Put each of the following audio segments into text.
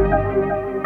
Música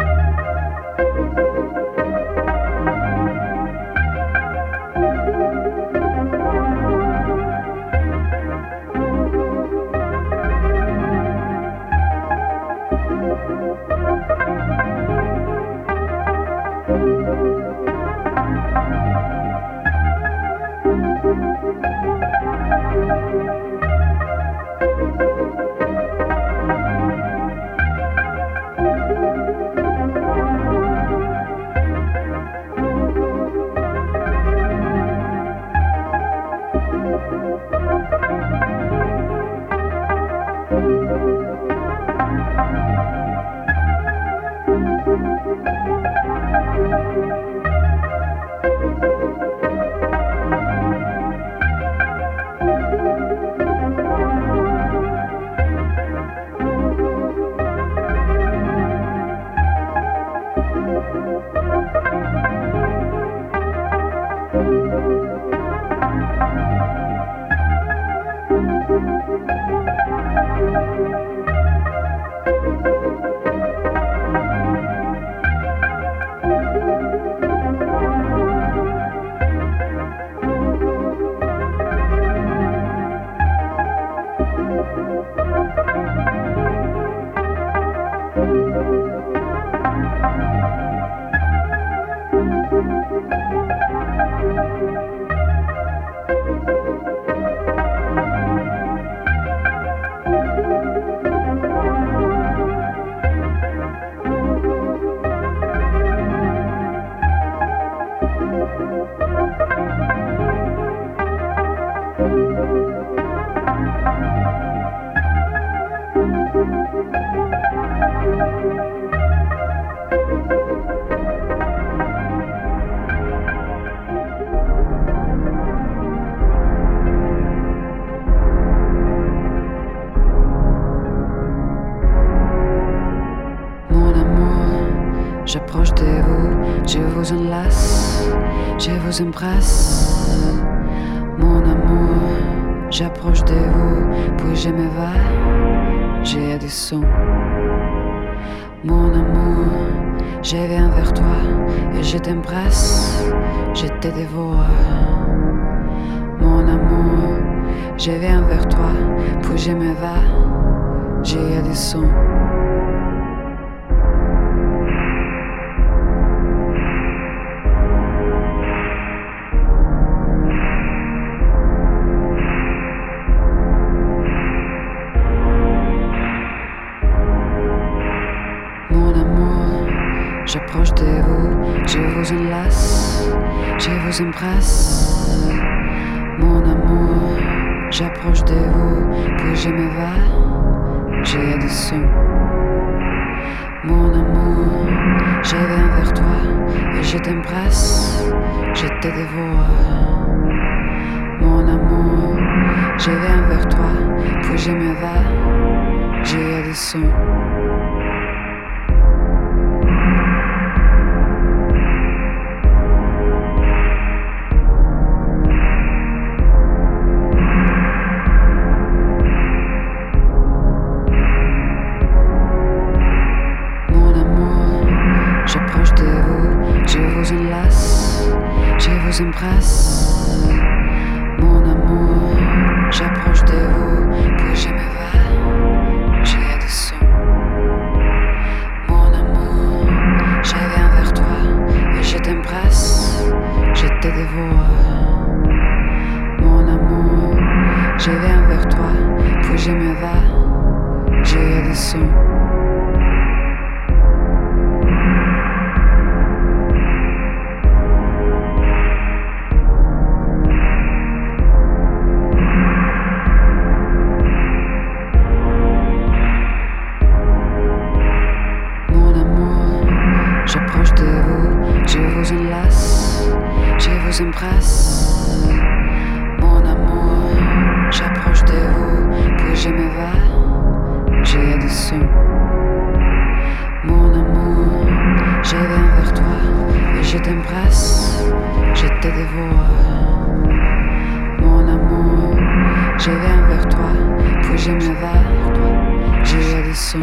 embrasse, Mon amour. Je viens vers toi et je t'embrasse, je te dévore. Mon amour, je viens vers toi, puis je me vais. J'ai des sons. Je t'embrasse, je te dévore. Mon amour, je viens vers toi, puis je me vais, je le sens.